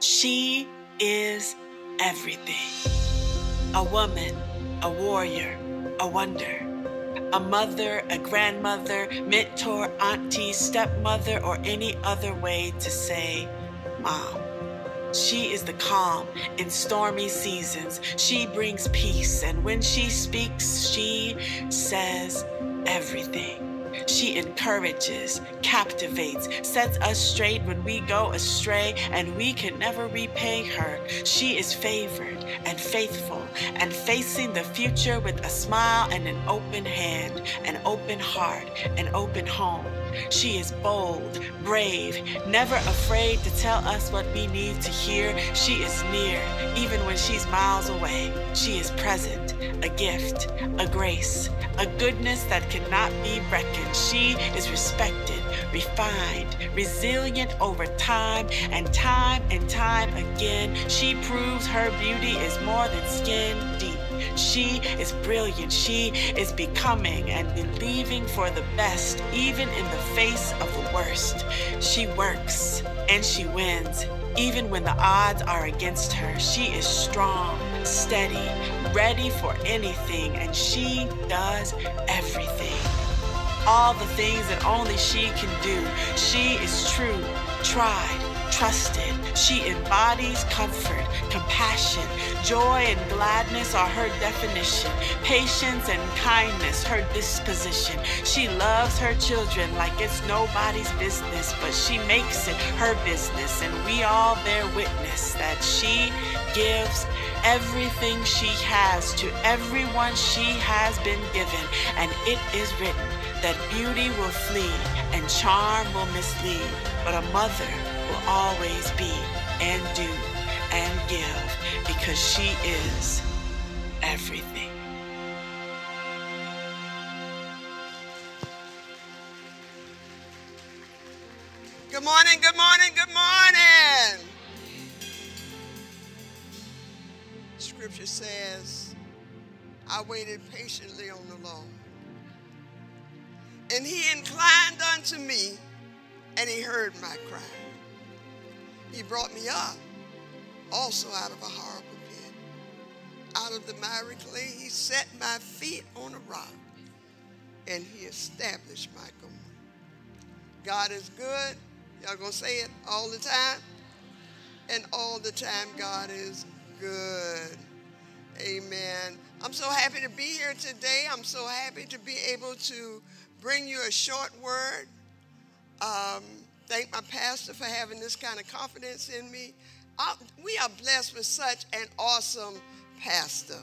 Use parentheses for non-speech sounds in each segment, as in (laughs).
She is everything a woman, a warrior, a wonder, a mother, a grandmother, mentor, auntie, stepmother, or any other way to say mom. She is the calm in stormy seasons. She brings peace, and when she speaks, she says everything. She encourages, captivates, sets us straight when we go astray, and we can never repay her. She is favored and faithful and facing the future with a smile and an open hand, an open heart, an open home. She is bold, brave, never afraid to tell us what we need to hear. She is near, even when she's miles away. She is present, a gift, a grace, a goodness that cannot be reckoned. She is respected, refined, resilient over time, and time and time again, she proves her beauty is more than skin deep. She is brilliant. She is becoming and believing for the best, even in the face of the worst. She works and she wins, even when the odds are against her. She is strong, steady, ready for anything, and she does everything. All the things that only she can do. She is true, tried, trusted. She embodies comfort, compassion, joy, and gladness are her definition. Patience and kindness, her disposition. She loves her children like it's nobody's business, but she makes it her business. And we all bear witness that she gives everything she has to everyone she has been given. And it is written that beauty will flee and charm will mislead, but a mother always be and do and give because she is everything. Good morning, good morning, good morning. Scripture says, I waited patiently on the Lord, and he inclined unto me, and he heard my cry. He brought me up also out of a horrible pit. Out of the miry clay, he set my feet on a rock and he established my going. God is good. Y'all gonna say it all the time? And all the time, God is good. Amen. I'm so happy to be here today. I'm so happy to be able to bring you a short word. Um, thank my pastor for having this kind of confidence in me. Uh, we are blessed with such an awesome pastor,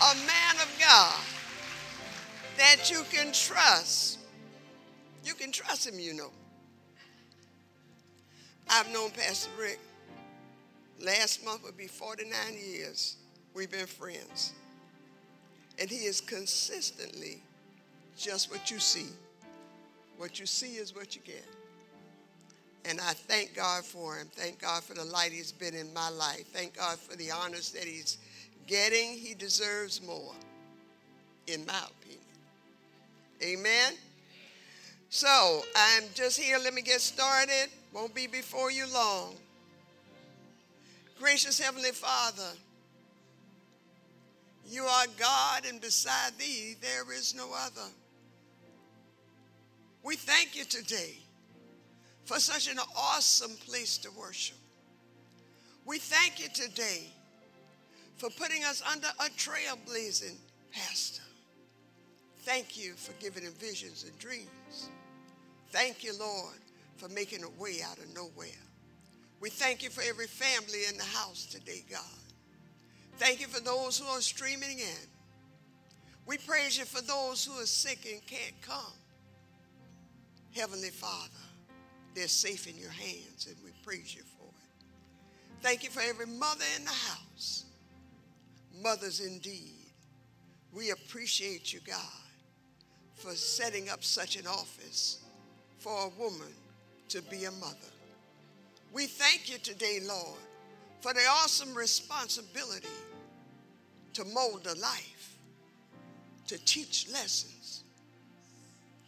a man of God that you can trust. You can trust him, you know. I've known Pastor Rick. Last month would be 49 years we've been friends. And he is consistently just what you see. What you see is what you get. And I thank God for him. Thank God for the light he's been in my life. Thank God for the honors that he's getting. He deserves more, in my opinion. Amen. So I'm just here. Let me get started. Won't be before you long. Gracious Heavenly Father, you are God, and beside thee there is no other. We thank you today for such an awesome place to worship. We thank you today for putting us under a trailblazing pastor. Thank you for giving him visions and dreams. Thank you, Lord, for making a way out of nowhere. We thank you for every family in the house today, God. Thank you for those who are streaming in. We praise you for those who are sick and can't come. Heavenly Father, they're safe in your hands, and we praise you for it. Thank you for every mother in the house. Mothers indeed. We appreciate you, God, for setting up such an office for a woman to be a mother. We thank you today, Lord, for the awesome responsibility to mold a life, to teach lessons,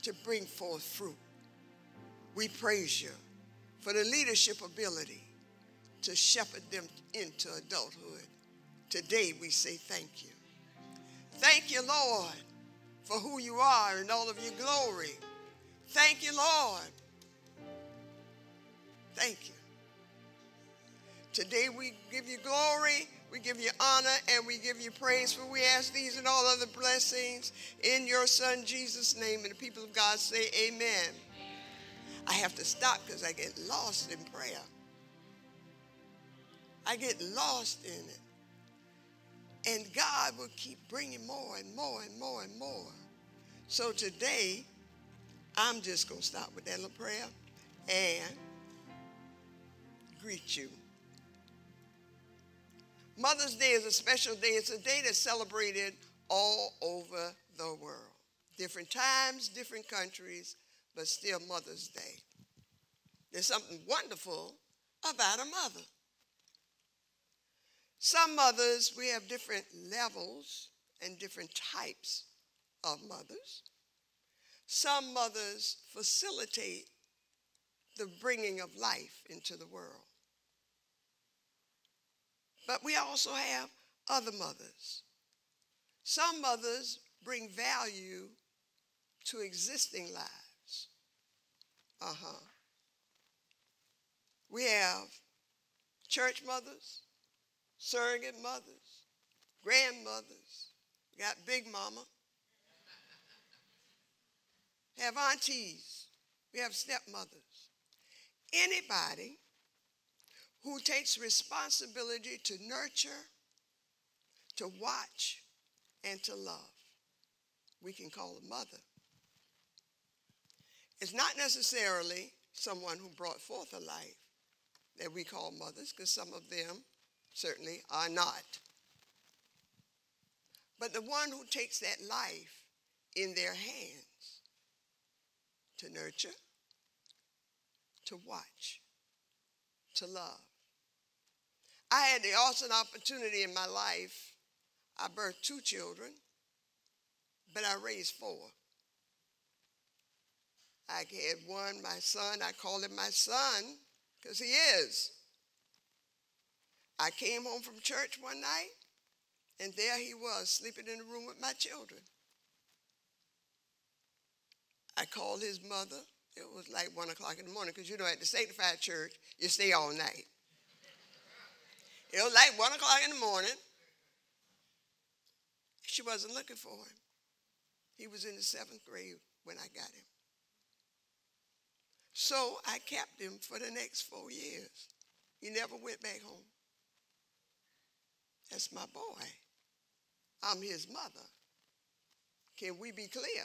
to bring forth fruit. We praise you for the leadership ability to shepherd them into adulthood. Today we say thank you. Thank you, Lord, for who you are and all of your glory. Thank you, Lord. Thank you. Today we give you glory, we give you honor, and we give you praise. For we ask these and all other blessings in your Son Jesus' name. And the people of God say, Amen. I have to stop because I get lost in prayer. I get lost in it. And God will keep bringing more and more and more and more. So today, I'm just going to stop with that little prayer and greet you. Mother's Day is a special day. It's a day that's celebrated all over the world. Different times, different countries, but still Mother's Day. There's something wonderful about a mother. Some mothers, we have different levels and different types of mothers. Some mothers facilitate the bringing of life into the world. But we also have other mothers. Some mothers bring value to existing lives. Uh huh. We have church mothers, surrogate mothers, grandmothers. We got Big Mama. Have aunties. We have stepmothers. Anybody who takes responsibility to nurture, to watch, and to love. We can call a mother. It's not necessarily someone who brought forth a life that we call mothers, because some of them certainly are not. But the one who takes that life in their hands to nurture, to watch, to love. I had the awesome opportunity in my life. I birthed two children, but I raised four. I had one, my son, I call him my son because he is. I came home from church one night, and there he was, sleeping in the room with my children. I called his mother. It was like 1 o'clock in the morning because, you know, at the sanctified church, you stay all night. It was like 1 o'clock in the morning. She wasn't looking for him. He was in the seventh grade when I got him. So I kept him for the next four years. He never went back home. That's my boy. I'm his mother. Can we be clear?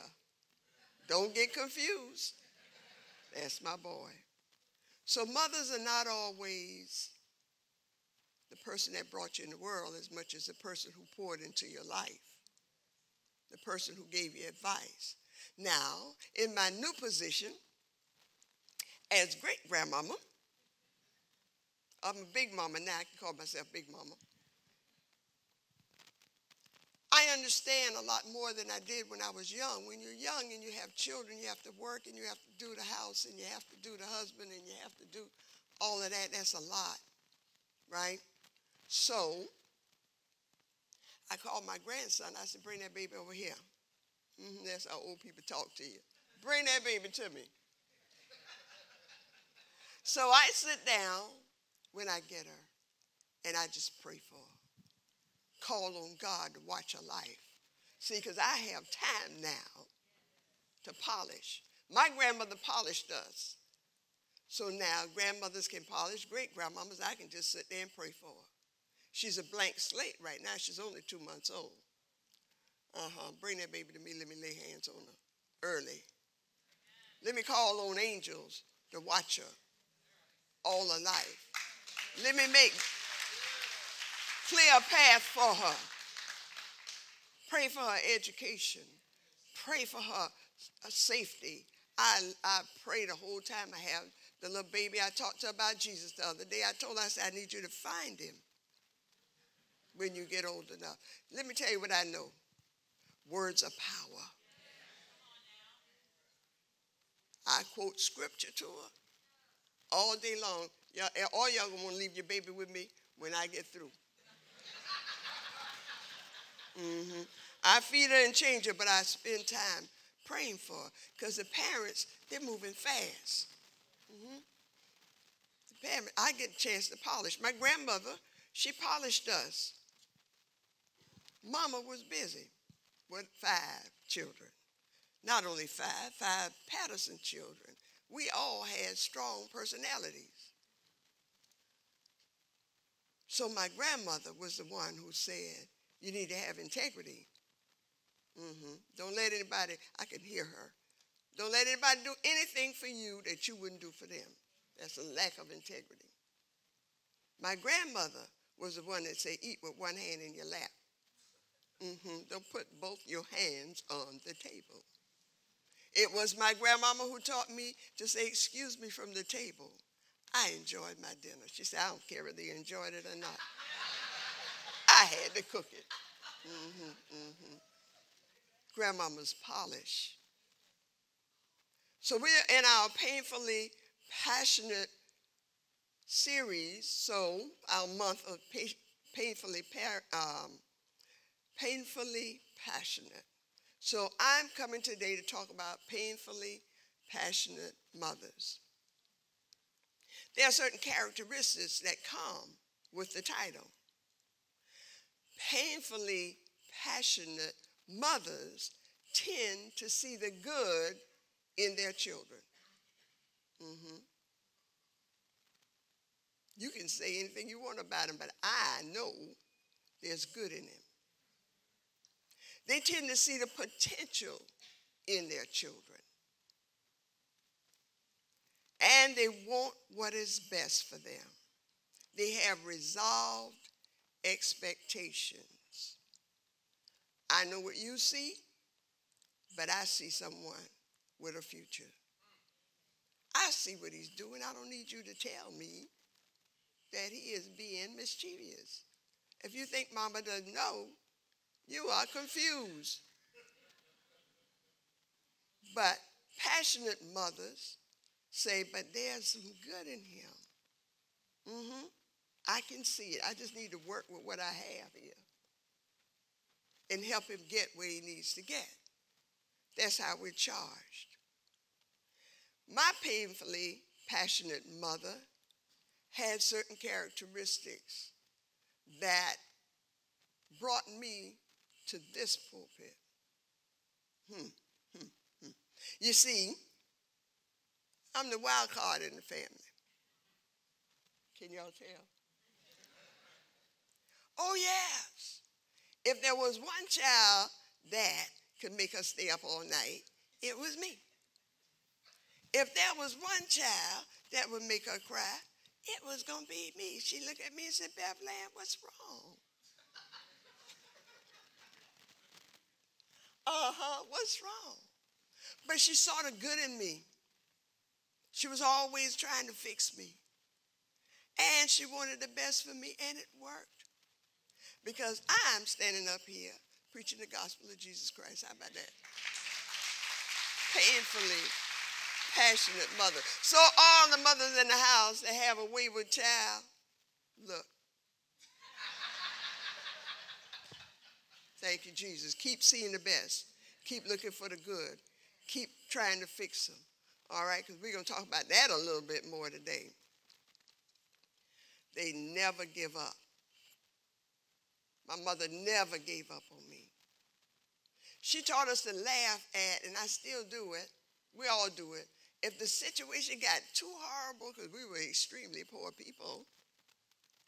Don't get confused. That's my boy. So mothers are not always the person that brought you in the world as much as the person who poured into your life, the person who gave you advice. Now, in my new position as great grandmama, I'm a big mama now, I can call myself big mama. I understand a lot more than I did when I was young. When you're young and you have children, you have to work and you have to do the house and you have to do the husband and you have to do all of that. That's a lot, right? So I called my grandson. I said, Bring that baby over here. Mm-hmm, that's how old people talk to you. Bring that baby to me. So I sit down when I get her and I just pray for her call on God to watch her life. See, because I have time now to polish. My grandmother polished us. So now grandmothers can polish great grandmamas. I can just sit there and pray for her. She's a blank slate right now. She's only two months old. Uh huh. Bring that baby to me. Let me lay hands on her early. Let me call on angels to watch her all her life. Let me make clear a path for her. Pray for her education. Pray for her uh, safety. I, I pray the whole time I have the little baby I talked to about Jesus the other day. I told her, I said, I need you to find him when you get old enough. Let me tell you what I know words of power. I quote scripture to her all day long. Y'all, all y'all gonna want to leave your baby with me when I get through. mm-hmm. I feed her and change her, but I spend time praying for her because the parents they're moving fast. Mm-hmm. The parent, I get a chance to polish. My grandmother, she polished us. Mama was busy with five children. Not only five, five Patterson children. We all had strong personalities. So my grandmother was the one who said, You need to have integrity. Mm-hmm. Don't let anybody, I can hear her. Don't let anybody do anything for you that you wouldn't do for them. That's a lack of integrity. My grandmother was the one that said, Eat with one hand in your lap. Mm-hmm. Don't put both your hands on the table. It was my grandmama who taught me to say, Excuse me from the table. I enjoyed my dinner. She said, I don't care whether you enjoyed it or not. I had to cook it. Mm-hmm, mm-hmm. Grandmama's polish. So we're in our painfully passionate series. So our month of pa- painfully um, painfully passionate. So I'm coming today to talk about painfully passionate mothers. There are certain characteristics that come with the title. Painfully passionate mothers tend to see the good in their children. Mm-hmm. You can say anything you want about them, but I know there's good in them. They tend to see the potential in their children. And they want what is best for them. They have resolved expectations. I know what you see, but I see someone with a future. I see what he's doing. I don't need you to tell me that he is being mischievous. If you think mama doesn't know, you are confused. But passionate mothers say, but there's some good in him. Mm-hmm. I can see it. I just need to work with what I have here and help him get where he needs to get. That's how we're charged. My painfully passionate mother had certain characteristics that brought me to this pulpit. Hmm, hmm, hmm. You see, I'm the wild card in the family. Can y'all tell? Oh, yes. If there was one child that could make her stay up all night, it was me. If there was one child that would make her cry, it was going to be me. She looked at me and said, Bethlehem, what's wrong? uh huh, what's wrong? But she saw the good in me. She was always trying to fix me. And she wanted the best for me, and it worked because I'm standing up here preaching the gospel of Jesus Christ. How about that? Painfully passionate mother. So all the mothers in the house that have a wayward child, look. Thank you, Jesus. Keep seeing the best. Keep looking for the good. Keep trying to fix them. All right, because we're going to talk about that a little bit more today. They never give up. My mother never gave up on me. She taught us to laugh at, and I still do it. We all do it. If the situation got too horrible, because we were extremely poor people,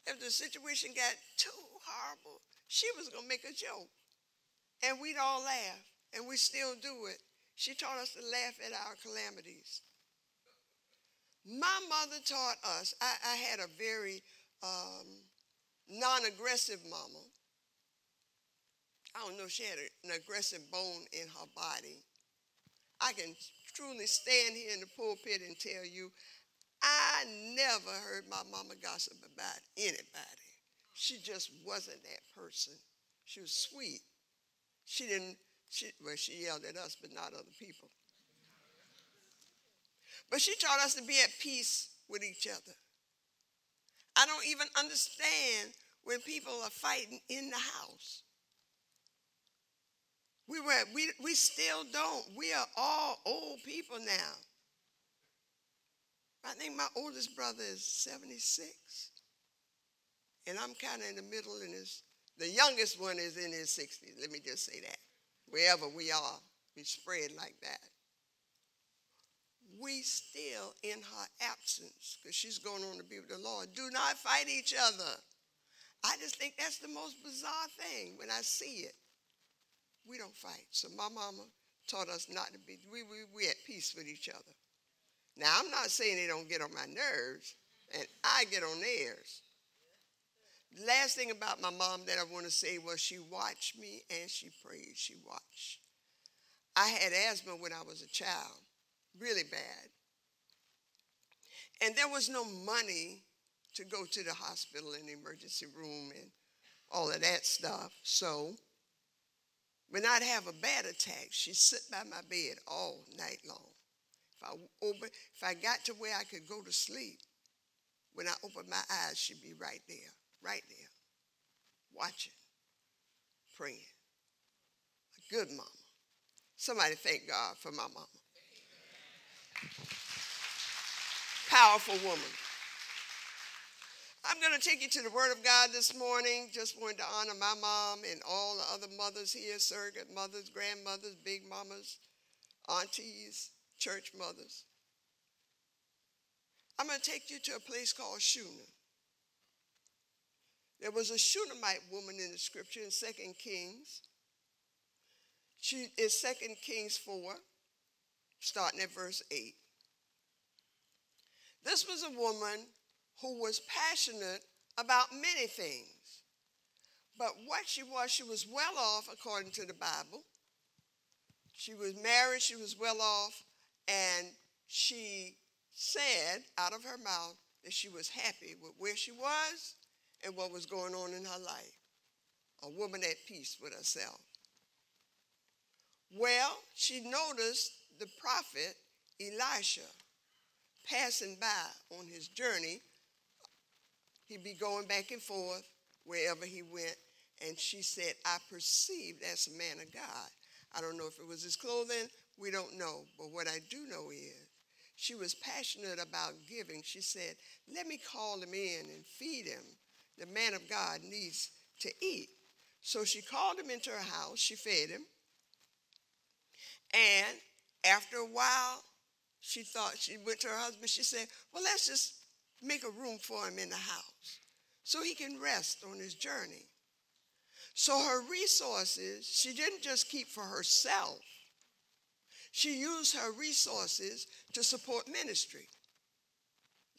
if the situation got too horrible, she was going to make a joke. And we'd all laugh, and we still do it. She taught us to laugh at our calamities. My mother taught us, I, I had a very um, non aggressive mama. I don't know, she had an aggressive bone in her body. I can truly stand here in the pulpit and tell you, I never heard my mama gossip about anybody. She just wasn't that person. She was sweet. She didn't, she, well, she yelled at us, but not other people. But she taught us to be at peace with each other. I don't even understand when people are fighting in the house. We, were, we, we still don't. We are all old people now. I think my oldest brother is 76. And I'm kind of in the middle, and his, the youngest one is in his 60s. Let me just say that. Wherever we are, we spread like that. We still, in her absence, because she's going on to be with the Lord, do not fight each other. I just think that's the most bizarre thing when I see it. We don't fight. So my mama taught us not to be, we, we, we at peace with each other. Now, I'm not saying they don't get on my nerves, and I get on theirs. Last thing about my mom that I want to say was she watched me and she prayed. She watched. I had asthma when I was a child, really bad. And there was no money to go to the hospital and the emergency room and all of that stuff. So when I'd have a bad attack, she'd sit by my bed all night long. If I, open, if I got to where I could go to sleep, when I opened my eyes, she'd be right there, right there, watching, praying. A good mama. Somebody thank God for my mama. Powerful woman. I'm going to take you to the Word of God this morning. Just wanted to honor my mom and all the other mothers here surrogate mothers, grandmothers, big mamas, aunties, church mothers. I'm going to take you to a place called Shunem. There was a Shunammite woman in the scripture in 2 Kings. She is 2 Kings 4, starting at verse 8. This was a woman who was passionate about many things. But what she was, she was well off according to the Bible. She was married, she was well off, and she said out of her mouth that she was happy with where she was and what was going on in her life. A woman at peace with herself. Well, she noticed the prophet Elisha passing by on his journey. He'd be going back and forth wherever he went. And she said, I perceive that's a man of God. I don't know if it was his clothing, we don't know. But what I do know is she was passionate about giving. She said, Let me call him in and feed him. The man of God needs to eat. So she called him into her house, she fed him. And after a while, she thought, she went to her husband, she said, Well, let's just make a room for him in the house so he can rest on his journey. So her resources, she didn't just keep for herself, she used her resources to support ministry.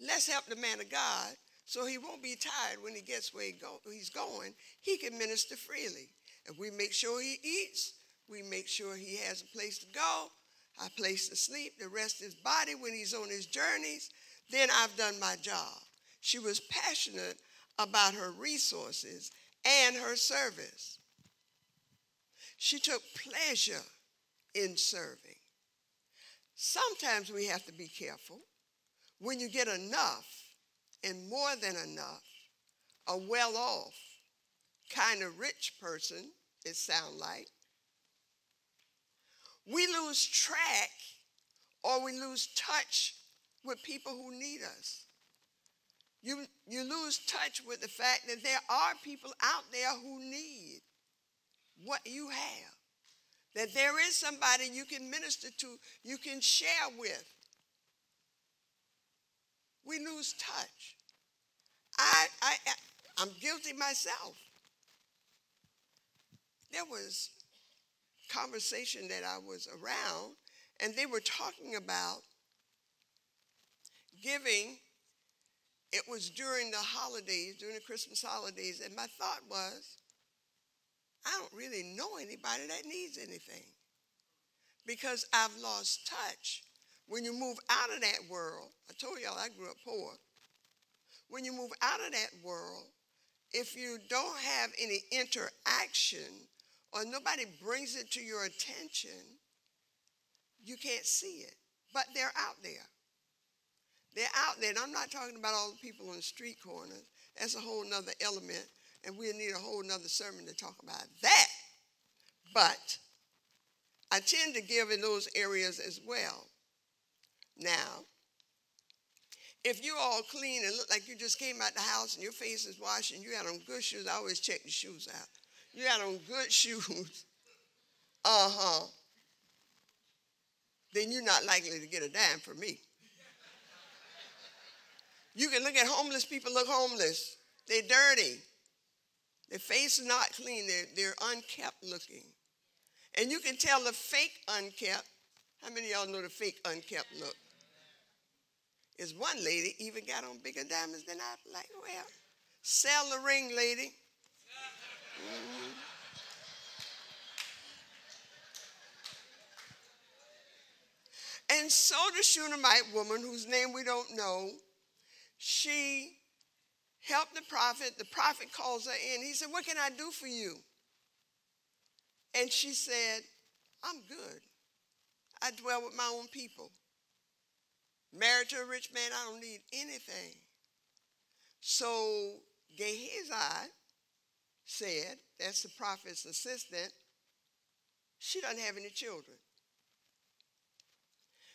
Let's help the man of God so he won't be tired when he gets where he go, he's going. He can minister freely. If we make sure he eats, we make sure he has a place to go, a place to sleep, to rest his body when he's on his journeys, then I've done my job. She was passionate about her resources and her service. She took pleasure in serving. Sometimes we have to be careful. When you get enough and more than enough, a well off, kind of rich person, it sounds like, we lose track or we lose touch with people who need us. You, you lose touch with the fact that there are people out there who need what you have. That there is somebody you can minister to, you can share with. We lose touch. I, I, I'm guilty myself. There was conversation that I was around, and they were talking about giving. It was during the holidays, during the Christmas holidays, and my thought was, I don't really know anybody that needs anything because I've lost touch. When you move out of that world, I told y'all I grew up poor. When you move out of that world, if you don't have any interaction or nobody brings it to your attention, you can't see it. But they're out there. They're out there, and I'm not talking about all the people on the street corners. That's a whole nother element, and we'll need a whole nother sermon to talk about that. But I tend to give in those areas as well. Now, if you're all clean and look like you just came out the house and your face is washed and you got on good shoes, I always check the shoes out. You got on good (laughs) shoes, uh huh, then you're not likely to get a dime from me. You can look at homeless people look homeless. They're dirty. Their face is not clean. They're, they're unkept looking. And you can tell the fake unkept. How many of y'all know the fake unkept look? Is one lady even got on bigger diamonds than I like, well, sell the ring, lady. Mm-hmm. And so the Shunammite woman, whose name we don't know, she helped the prophet. The prophet calls her in. He said, What can I do for you? And she said, I'm good. I dwell with my own people. Married to a rich man, I don't need anything. So Gehazi said, that's the prophet's assistant, she doesn't have any children.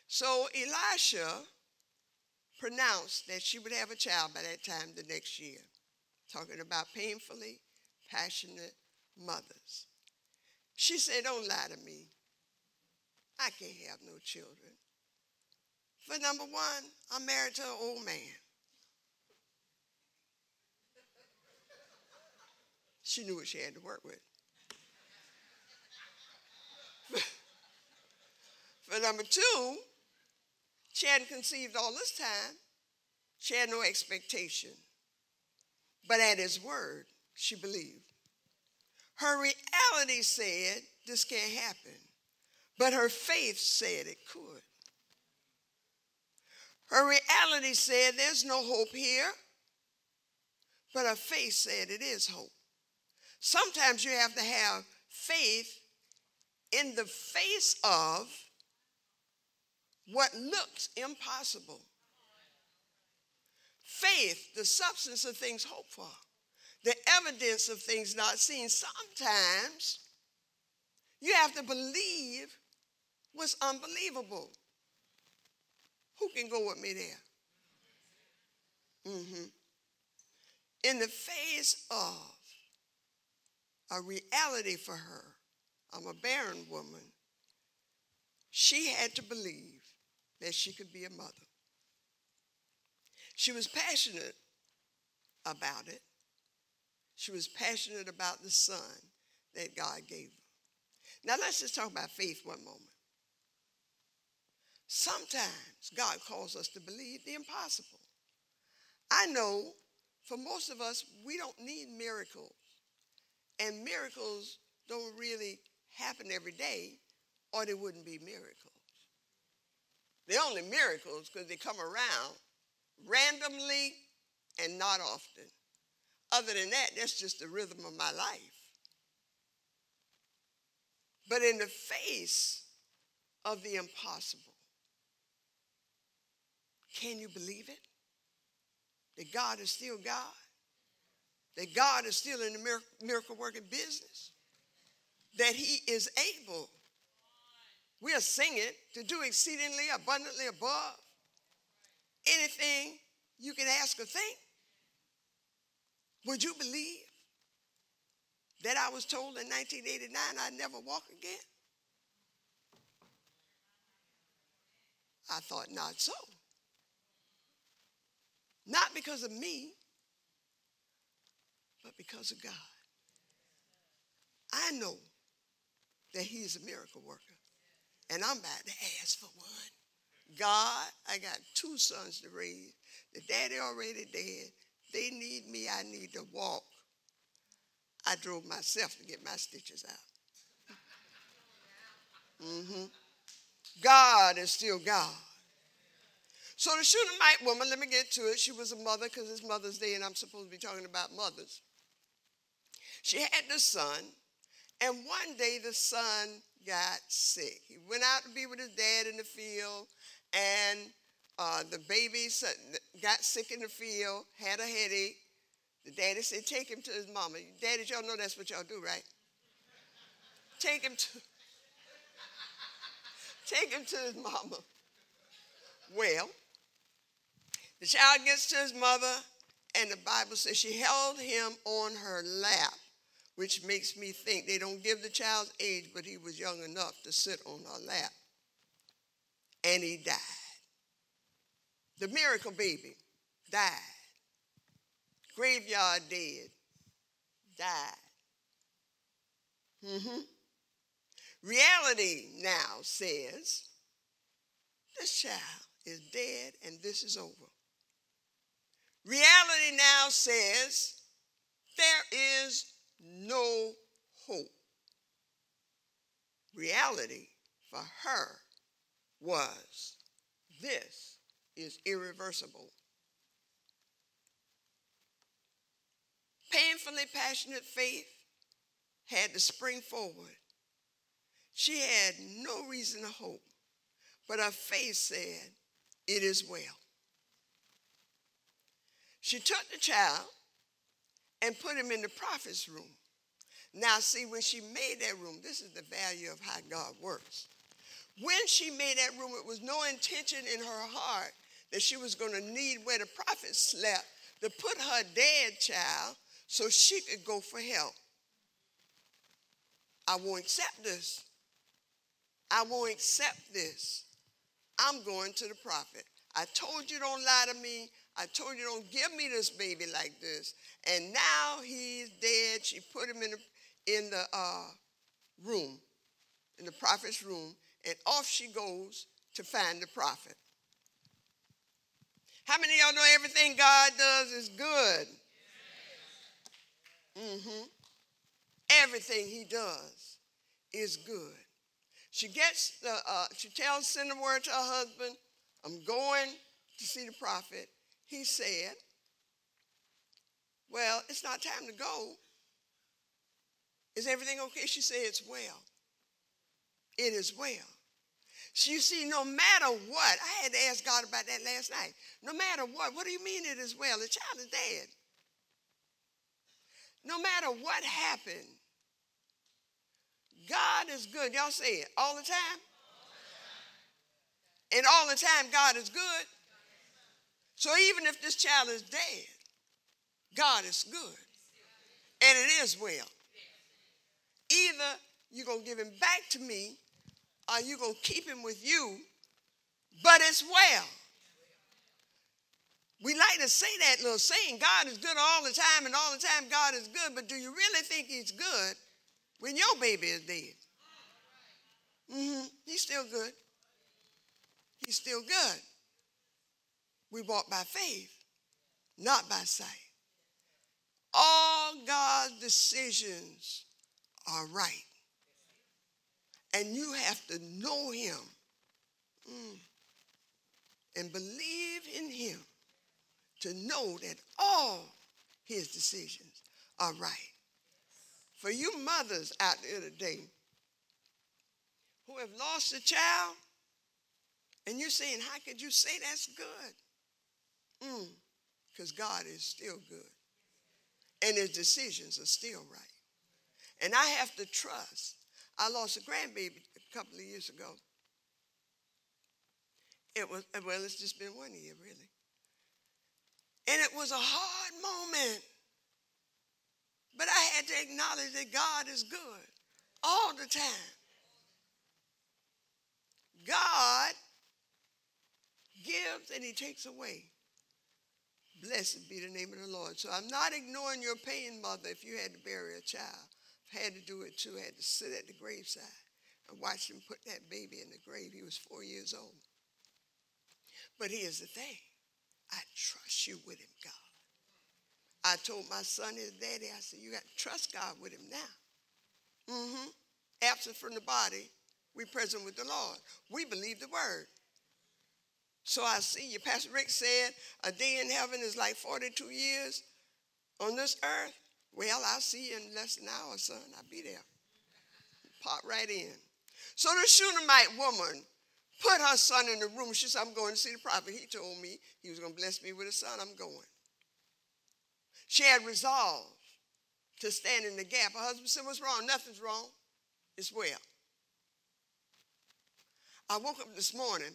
So Elisha pronounced that she would have a child by that time the next year, talking about painfully passionate mothers. She said, Don't lie to me. I can't have no children. For number one, I'm married to an old man. She knew what she had to work with. For number two, she hadn't conceived all this time. She had no expectation. But at his word, she believed. Her reality said this can't happen, but her faith said it could. Her reality said there's no hope here, but her faith said it is hope. Sometimes you have to have faith in the face of what looks impossible. Faith, the substance of things hoped for, the evidence of things not seen. Sometimes you have to believe what's unbelievable. Who can go with me there? Mm-hmm. In the face of a reality for her, I'm a barren woman, she had to believe that she could be a mother. She was passionate about it. She was passionate about the son that God gave her. Now let's just talk about faith one moment. Sometimes God calls us to believe the impossible. I know for most of us, we don't need miracles. And miracles don't really happen every day, or they wouldn't be miracles. They're only miracles because they come around randomly and not often. Other than that, that's just the rhythm of my life. But in the face of the impossible, can you believe it? That God is still God? That God is still in the miracle working business? That He is able we are singing to do exceedingly abundantly above anything you can ask or think. Would you believe that I was told in 1989 I'd never walk again? I thought not so. Not because of me, but because of God. I know that He is a miracle worker and I'm about to ask for one. God, I got two sons to raise. The daddy already dead. They need me. I need to walk. I drove myself to get my stitches out. Mm-hmm. God is still God. So the Shunammite woman, let me get to it. She was a mother because it's Mother's Day and I'm supposed to be talking about mothers. She had the son, and one day the son got sick. He went out to be with his dad in the field, and uh, the baby got sick in the field, had a headache. The daddy said, Take him to his mama. Daddy, y'all know that's what y'all do, right? Take him to. (laughs) Take him to his mama. Well, the child gets to his mother, and the Bible says she held him on her lap, which makes me think they don't give the child's age, but he was young enough to sit on her lap. And he died. The miracle baby died. Graveyard dead died. Mm-hmm. Reality now says this child is dead and this is over. Reality now says there is no hope. Reality for her was this is irreversible. Painfully passionate faith had to spring forward. She had no reason to hope, but her faith said, It is well. She took the child and put him in the prophet's room. Now, see, when she made that room, this is the value of how God works. When she made that room, it was no intention in her heart that she was going to need where the prophet slept to put her dead child so she could go for help. I won't accept this. I won't accept this. I'm going to the prophet. I told you don't lie to me. I told you don't give me this baby like this. And now he's dead. She put him in the, in the uh, room, in the prophet's room, and off she goes to find the prophet. How many of y'all know everything God does is good? Mm-hmm. Everything he does is good. She gets the, uh, she tells, send a word to her husband, I'm going to see the prophet. He said, well, it's not time to go. Is everything okay? She said, it's well. It is well. So you see, no matter what, I had to ask God about that last night. No matter what, what do you mean it is well? The child is dead. No matter what happened, God is good. Y'all say it all the time? And all the time, God is good. So even if this child is dead, God is good. And it is well. Either you're going to give him back to me or you're going to keep him with you, but it's well. We like to say that little saying, God is good all the time, and all the time God is good, but do you really think He's good when your baby is dead? Mm-hmm. He's still good. He's still good. We walk by faith, not by sight. All God's decisions are right. And you have to know Him mm, and believe in Him to know that all his decisions are right. For you mothers out there today who have lost a child, and you're saying, How could you say that's good? Because mm, God is still good. And his decisions are still right. And I have to trust. I lost a grandbaby a couple of years ago. It was, well, it's just been one year, really. And it was a hard moment. But I had to acknowledge that God is good all the time. God gives and he takes away. Blessed be the name of the Lord. So I'm not ignoring your pain, mother, if you had to bury a child. I had to do it too. I had to sit at the graveside and watch him put that baby in the grave. He was four years old. But here's the thing I trust you with him, God. I told my son, his daddy, I said, you got to trust God with him now. Mm-hmm. Absent from the body, we present with the Lord. We believe the word. So I see you. Pastor Rick said a day in heaven is like 42 years on this earth. Well, I'll see you in less than an hour, son. I'll be there. Pop right in. So the Shunammite woman put her son in the room. She said, I'm going to see the prophet. He told me he was going to bless me with a son. I'm going. She had resolved to stand in the gap. Her husband said, What's wrong? Nothing's wrong. It's well. I woke up this morning.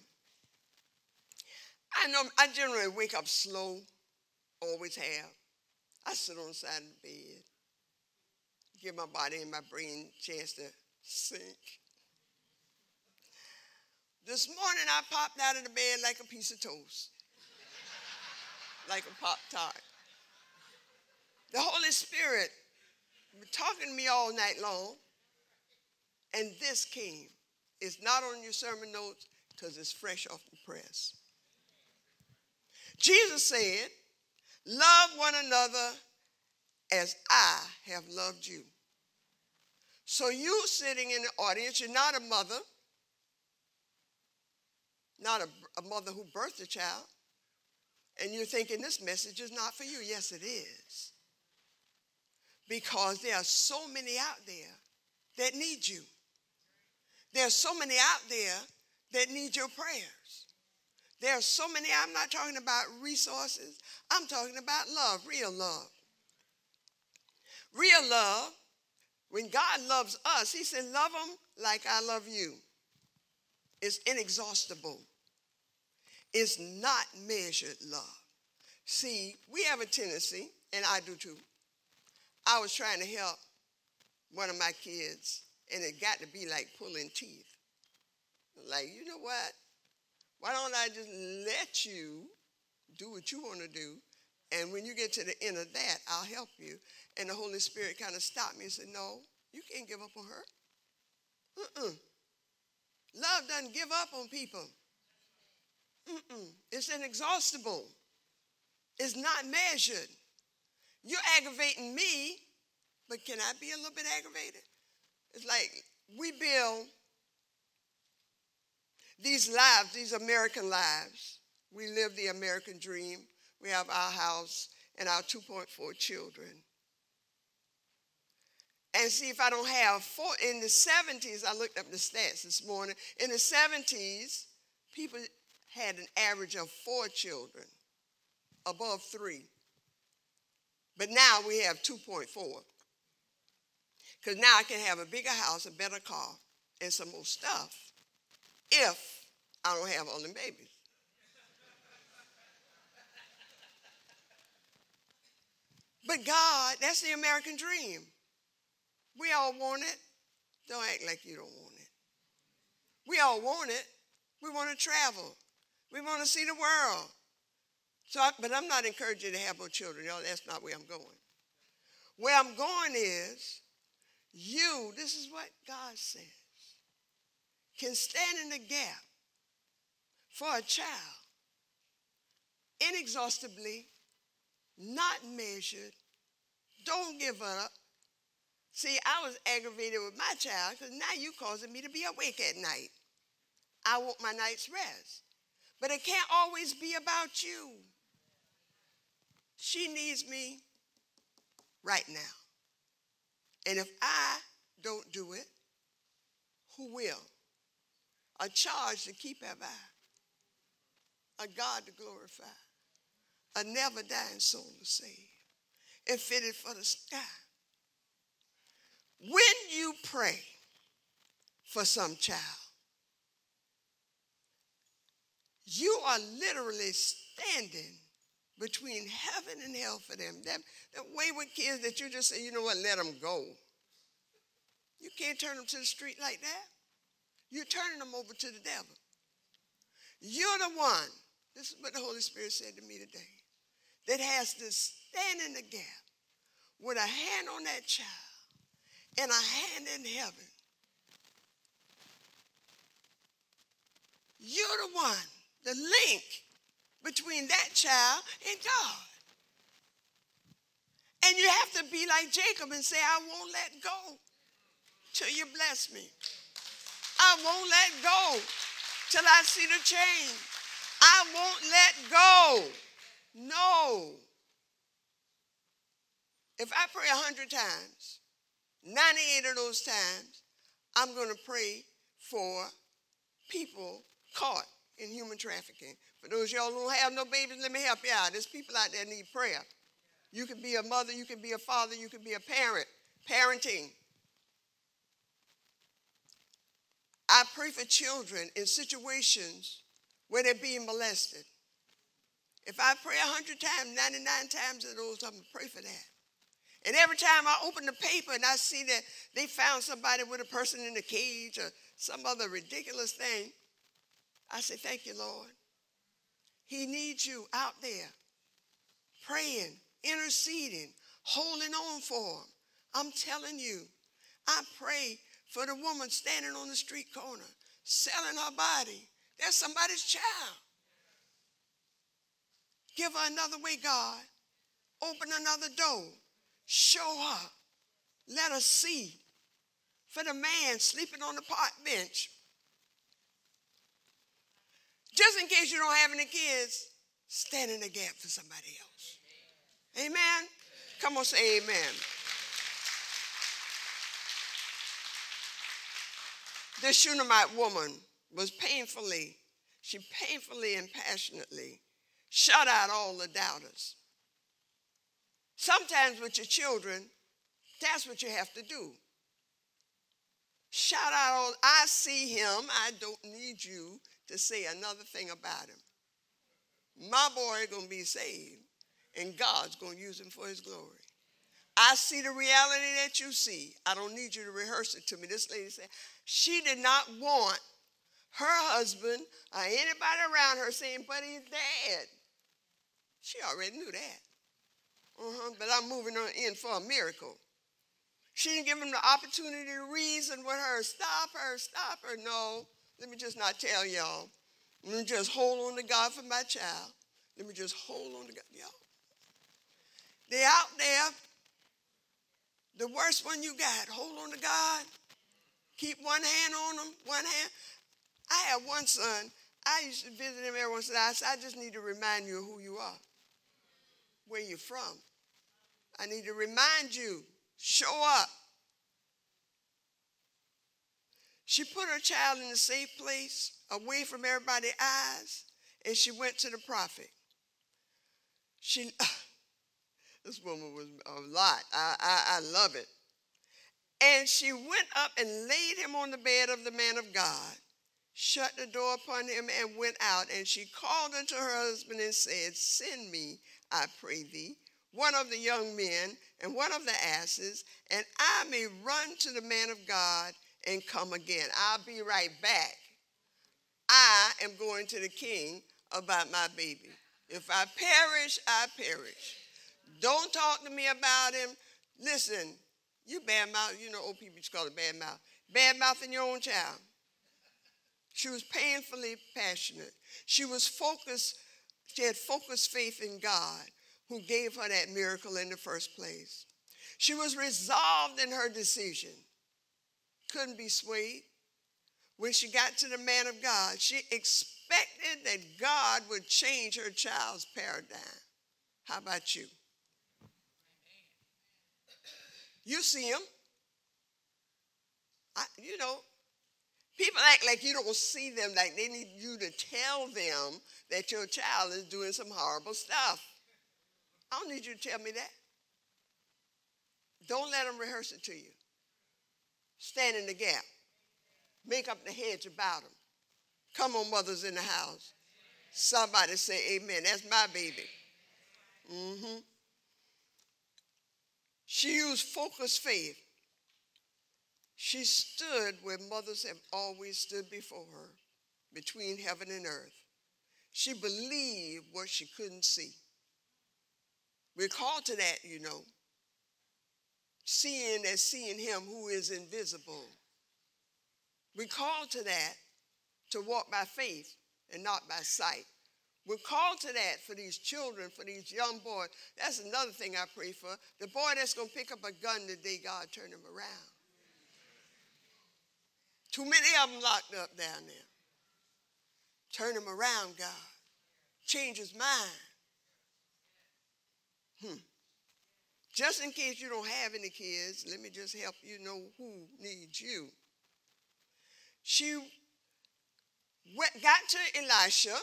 I know I generally wake up slow, always have. I sit on the side of the bed, give my body and my brain a chance to sync. This morning I popped out of the bed like a piece of toast, (laughs) like a Pop Tart. The Holy Spirit was talking to me all night long, and this came. It's not on your sermon notes because it's fresh off the press. Jesus said, Love one another as I have loved you. So, you sitting in the audience, you're not a mother, not a, a mother who birthed a child, and you're thinking this message is not for you. Yes, it is. Because there are so many out there that need you. There are so many out there that need your prayers. There are so many, I'm not talking about resources, I'm talking about love, real love. Real love, when God loves us, He said, Love them like I love you. It's inexhaustible, it's not measured love. See, we have a tendency, and I do too. I was trying to help one of my kids, and it got to be like pulling teeth. Like, you know what? Why don't I just let you do what you want to do? And when you get to the end of that, I'll help you. And the Holy Spirit kind of stopped me and said, No, you can't give up on her. Love doesn't give up on people. Mm-mm. It's inexhaustible. It's not measured. You're aggravating me, but can I be a little bit aggravated? It's like we build these lives, these American lives. We live the American dream. We have our house and our 2.4 children. And see if I don't have four. In the 70s, I looked up the stats this morning. In the 70s, people had an average of four children, above three. But now we have 2.4. Because now I can have a bigger house, a better car, and some more stuff if I don't have them babies. But God, that's the American dream. We all want it. Don't act like you don't want it. We all want it. We want to travel. We want to see the world. So, I, but I'm not encouraging you to have more children, y'all. That's not where I'm going. Where I'm going is you, this is what God says, can stand in the gap for a child inexhaustibly, not measured, don't give up. See, I was aggravated with my child because now you're causing me to be awake at night. I want my night's rest. But it can't always be about you. She needs me right now. And if I don't do it, who will? A charge to keep have I, a God to glorify, a never dying soul to save, and fitted for the sky. When you pray for some child, you are literally standing between heaven and hell for them. Them, them wayward kids that you just say, you know what, let them go. You can't turn them to the street like that. You're turning them over to the devil. You're the one, this is what the Holy Spirit said to me today, that has to stand in the gap with a hand on that child and a hand in heaven. You're the one, the link between that child and God. And you have to be like Jacob and say, I won't let go till you bless me. I won't let go till I see the change. I won't let go. No. If I pray a hundred times, 98 of those times, I'm going to pray for people caught in human trafficking. For those y'all who don't have no babies, let me help you out. There's people out there need prayer. You can be a mother, you can be a father, you can be a parent. Parenting. I pray for children in situations where they're being molested. If I pray 100 times, 99 times of those, I'm going to pray for that. And every time I open the paper and I see that they found somebody with a person in a cage or some other ridiculous thing, I say, Thank you, Lord. He needs you out there praying, interceding, holding on for him. I'm telling you, I pray for the woman standing on the street corner, selling her body. That's somebody's child. Give her another way, God. Open another door. Show her. Let her see. For the man sleeping on the park bench. Just in case you don't have any kids, stand in the gap for somebody else. Amen. Come on, say amen. This Shunammite woman was painfully, she painfully and passionately shut out all the doubters. Sometimes with your children, that's what you have to do. Shout out all, I see him, I don't need you to say another thing about him. My boy gonna be saved, and God's gonna use him for his glory. I see the reality that you see. I don't need you to rehearse it to me. This lady said she did not want her husband or anybody around her saying, but he's dead. She already knew that. Uh-huh, but I'm moving her in for a miracle. She didn't give him the opportunity to reason with her. Stop her, stop her. No, let me just not tell y'all. Let me just hold on to God for my child. Let me just hold on to God. Y'all. They're out there. The worst one you got, hold on to God. Keep one hand on them, one hand. I have one son. I used to visit him every once in a while. I said, I just need to remind you of who you are, where you're from. I need to remind you, show up. She put her child in a safe place, away from everybody's eyes, and she went to the prophet. She, (laughs) this woman was a lot. I, I, I love it. And she went up and laid him on the bed of the man of God, shut the door upon him, and went out. And she called unto her husband and said, Send me, I pray thee, one of the young men and one of the asses, and I may run to the man of God and come again. I'll be right back. I am going to the king about my baby. If I perish, I perish. Don't talk to me about him. Listen, you bad mouth, you know, old people just call it bad mouth. Bad mouthing your own child. She was painfully passionate. She was focused, she had focused faith in God who gave her that miracle in the first place. She was resolved in her decision, couldn't be swayed. When she got to the man of God, she expected that God would change her child's paradigm. How about you? You see them. I, you know, people act like you don't see them, like they need you to tell them that your child is doing some horrible stuff. I don't need you to tell me that. Don't let them rehearse it to you. Stand in the gap. Make up the hedge about them. Come on, mothers in the house. Somebody say amen. That's my baby. Mm-hmm. She used focused faith. She stood where mothers have always stood before her, between heaven and earth. She believed what she couldn't see. We're called to that, you know. Seeing as seeing him who is invisible. We're called to that to walk by faith and not by sight. We're called to that for these children, for these young boys. That's another thing I pray for. The boy that's going to pick up a gun the day God turn him around. Too many of them locked up down there. Turn him around, God. Change his mind. Hmm. Just in case you don't have any kids, let me just help you know who needs you. She went, got to Elisha,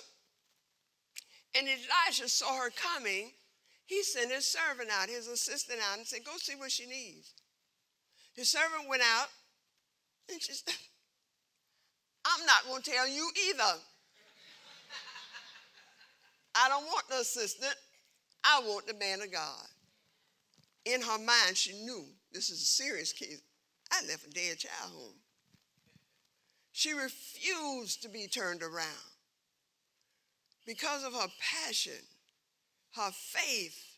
and Elijah saw her coming. He sent his servant out, his assistant out, and said, Go see what she needs. His servant went out, and she said, I'm not going to tell you either. I don't want the assistant. I want the man of God. In her mind, she knew this is a serious case. I left a dead child home. She refused to be turned around. Because of her passion, her faith,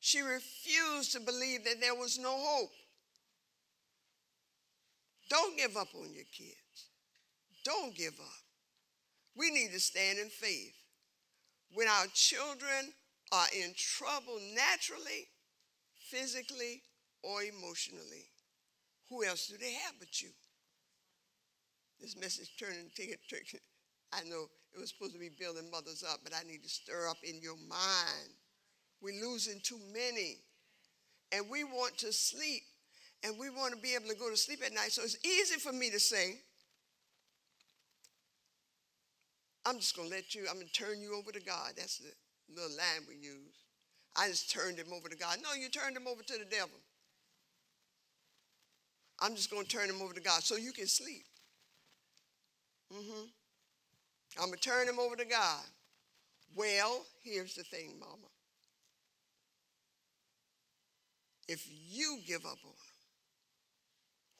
she refused to believe that there was no hope. Don't give up on your kids. Don't give up. We need to stand in faith. When our children are in trouble naturally, physically, or emotionally, who else do they have but you? This message turning (laughs) I know it was supposed to be building mothers up, but I need to stir up in your mind. We're losing too many. And we want to sleep and we want to be able to go to sleep at night. So it's easy for me to say, I'm just going to let you, I'm going to turn you over to God. That's the little line we use. I just turned him over to God. No, you turned him over to the devil. I'm just going to turn him over to God so you can sleep. Mm-hmm. I'm going to turn him over to God. Well, here's the thing, Mama. If you give up on him,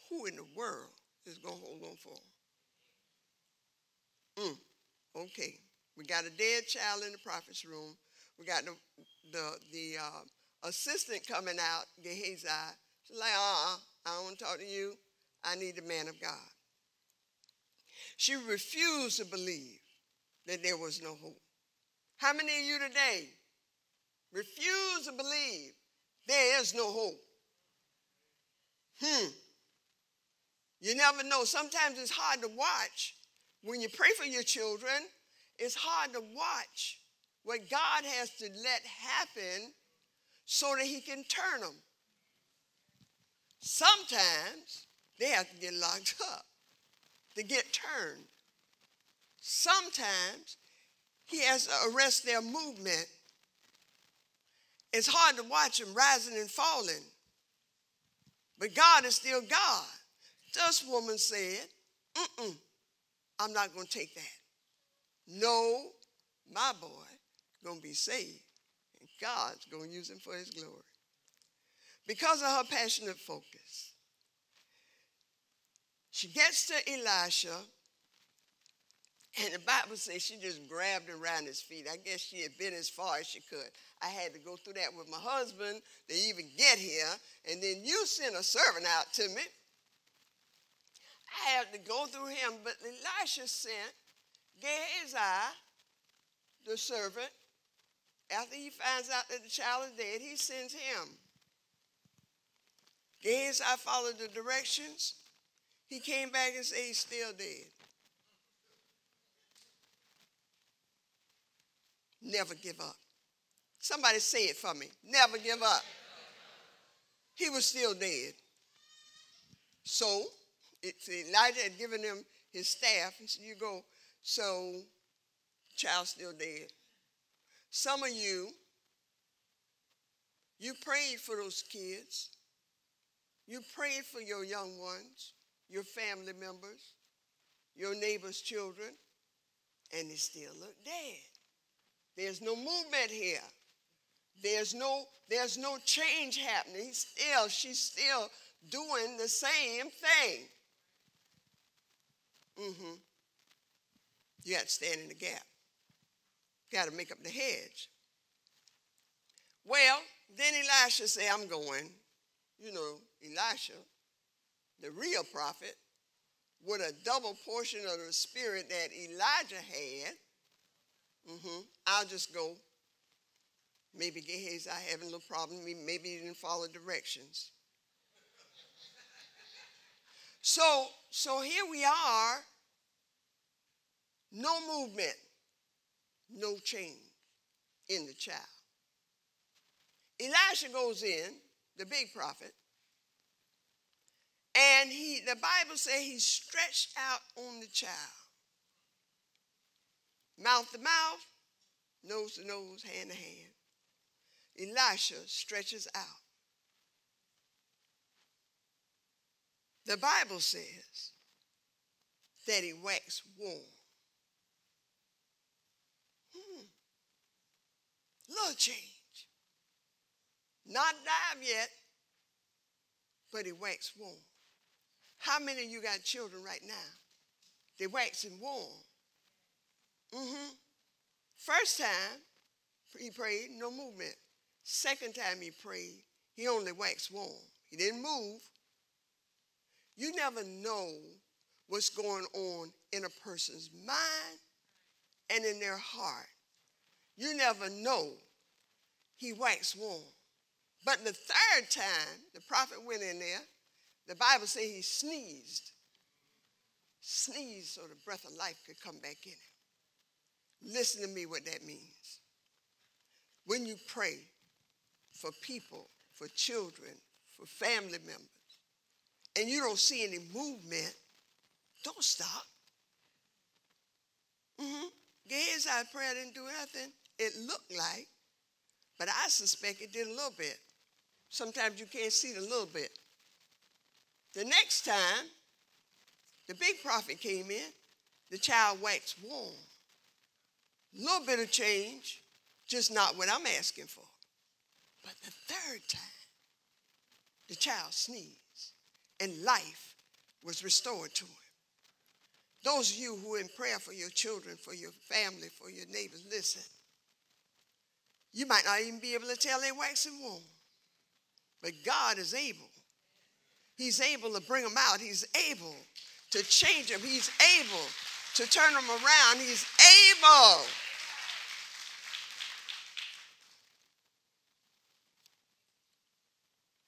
who in the world is going to hold on for him? Mm, okay. We got a dead child in the prophet's room. We got the, the, the uh, assistant coming out, Gehazi. She's like, uh-uh, I don't want to talk to you. I need the man of God. She refused to believe that there was no hope. How many of you today refuse to believe there is no hope? Hmm. You never know. Sometimes it's hard to watch. When you pray for your children, it's hard to watch what God has to let happen so that He can turn them. Sometimes they have to get locked (laughs) up to get turned. Sometimes he has to arrest their movement. It's hard to watch them rising and falling. But God is still God. This woman said, Mm-mm, I'm not going to take that. No, my boy going to be saved. And God's going to use him for his glory. Because of her passionate focus, she gets to Elisha, and the Bible says she just grabbed around his feet. I guess she had been as far as she could. I had to go through that with my husband to even get here, and then you sent a servant out to me. I had to go through him, but Elisha sent Gehazi, the servant, after he finds out that the child is dead, he sends him. Gehazi followed the directions. He came back and said he's still dead. Never give up. Somebody say it for me. Never give up. He was still dead. So Elijah had given him his staff. He said, You go. So child still dead. Some of you, you prayed for those kids. You prayed for your young ones your family members, your neighbor's children, and they still look dead. There's no movement here. There's no, there's no change happening. Still, she's still doing the same thing. Mm-hmm. You got to stand in the gap. Got to make up the hedge. Well, then Elisha said, I'm going. You know, Elisha the real prophet, with a double portion of the spirit that Elijah had, mm-hmm, I'll just go. Maybe Gehazi having a little problem. Maybe he didn't follow directions. so, so here we are. No movement, no change in the child. Elisha goes in, the big prophet, and he, the Bible says he stretched out on the child. Mouth to mouth, nose to nose, hand to hand. Elisha stretches out. The Bible says that he waxed warm. Hmm. Little change. Not dive yet, but he waxed warm. How many of you got children right now? They waxing warm. Mm-hmm. First time he prayed, no movement. Second time he prayed, he only waxed warm. He didn't move. You never know what's going on in a person's mind and in their heart. You never know. He waxed warm. But the third time the prophet went in there, the Bible says he sneezed. Sneezed so the breath of life could come back in him. Listen to me what that means. When you pray for people, for children, for family members, and you don't see any movement, don't stop. Mm-hmm. Gehazi prayer didn't do nothing. It looked like, but I suspect it did a little bit. Sometimes you can't see the little bit. The next time, the big prophet came in, the child waxed warm. A little bit of change, just not what I'm asking for. But the third time, the child sneezed and life was restored to him. Those of you who are in prayer for your children, for your family, for your neighbors, listen. You might not even be able to tell they're waxing warm, but God is able. He's able to bring them out. He's able to change them. He's able to turn them around. He's able.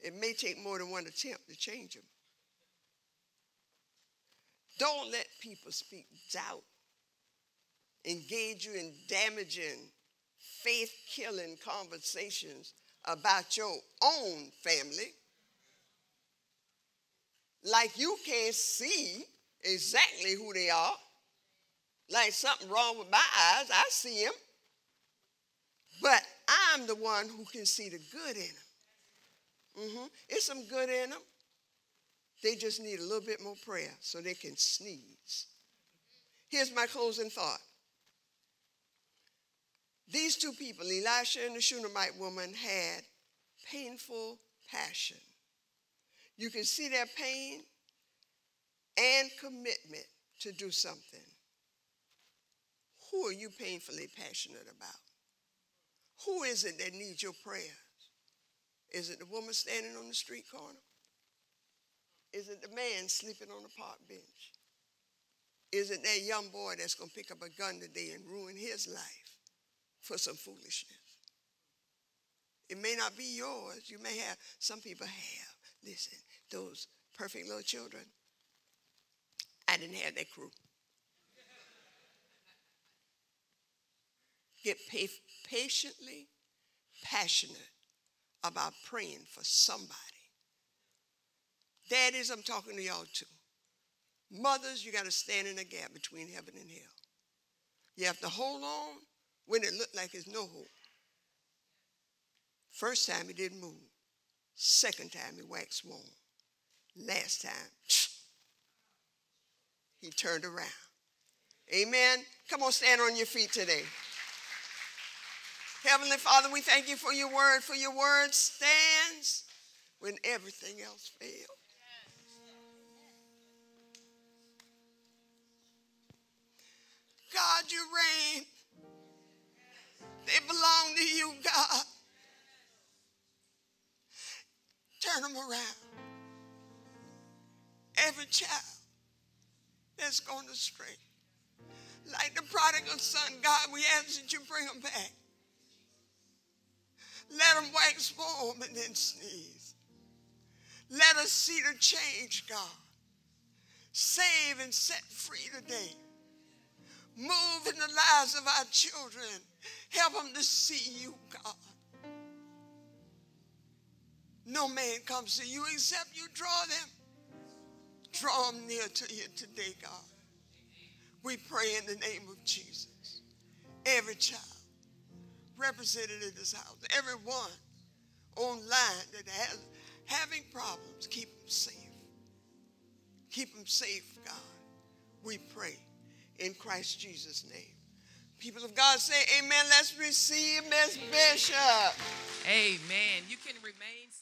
It may take more than one attempt to change them. Don't let people speak doubt, engage you in damaging, faith killing conversations about your own family. Like you can't see exactly who they are. Like something wrong with my eyes, I see them. But I'm the one who can see the good in them. Mm-hmm. It's some good in them. They just need a little bit more prayer so they can sneeze. Here's my closing thought. These two people, Elisha and the Shunammite woman, had painful passion. You can see their pain and commitment to do something. Who are you painfully passionate about? Who is it that needs your prayers? Is it the woman standing on the street corner? Is it the man sleeping on the park bench? Is it that young boy that's going to pick up a gun today and ruin his life for some foolishness? It may not be yours. You may have, some people have. Listen, those perfect little children. I didn't have that crew. Get patiently passionate about praying for somebody Daddies, I'm talking to y'all too. Mothers, you got to stand in the gap between heaven and hell. You have to hold on when it looked like there's no hope. First time he didn't move. Second time he waxed warm. Last time, (sniffs) he turned around. Amen. Come on, stand on your feet today. Heavenly Father, we thank you for your word, for your word stands when everything else fails. God, you reign. They belong to you, God. Turn them around. Every child that's gone astray. Like the prodigal son, God, we ask that you bring them back. Let them wax warm and then sneeze. Let us see the change, God. Save and set free today. Move in the lives of our children. Help them to see you, God. No man comes to you except you draw them. Draw them near to you today, God. We pray in the name of Jesus. every child represented in this house, everyone online that has having problems, keep them safe. Keep them safe, God. We pray in Christ Jesus' name. People of God say amen. Let's receive Miss Bishop. Amen. You can remain.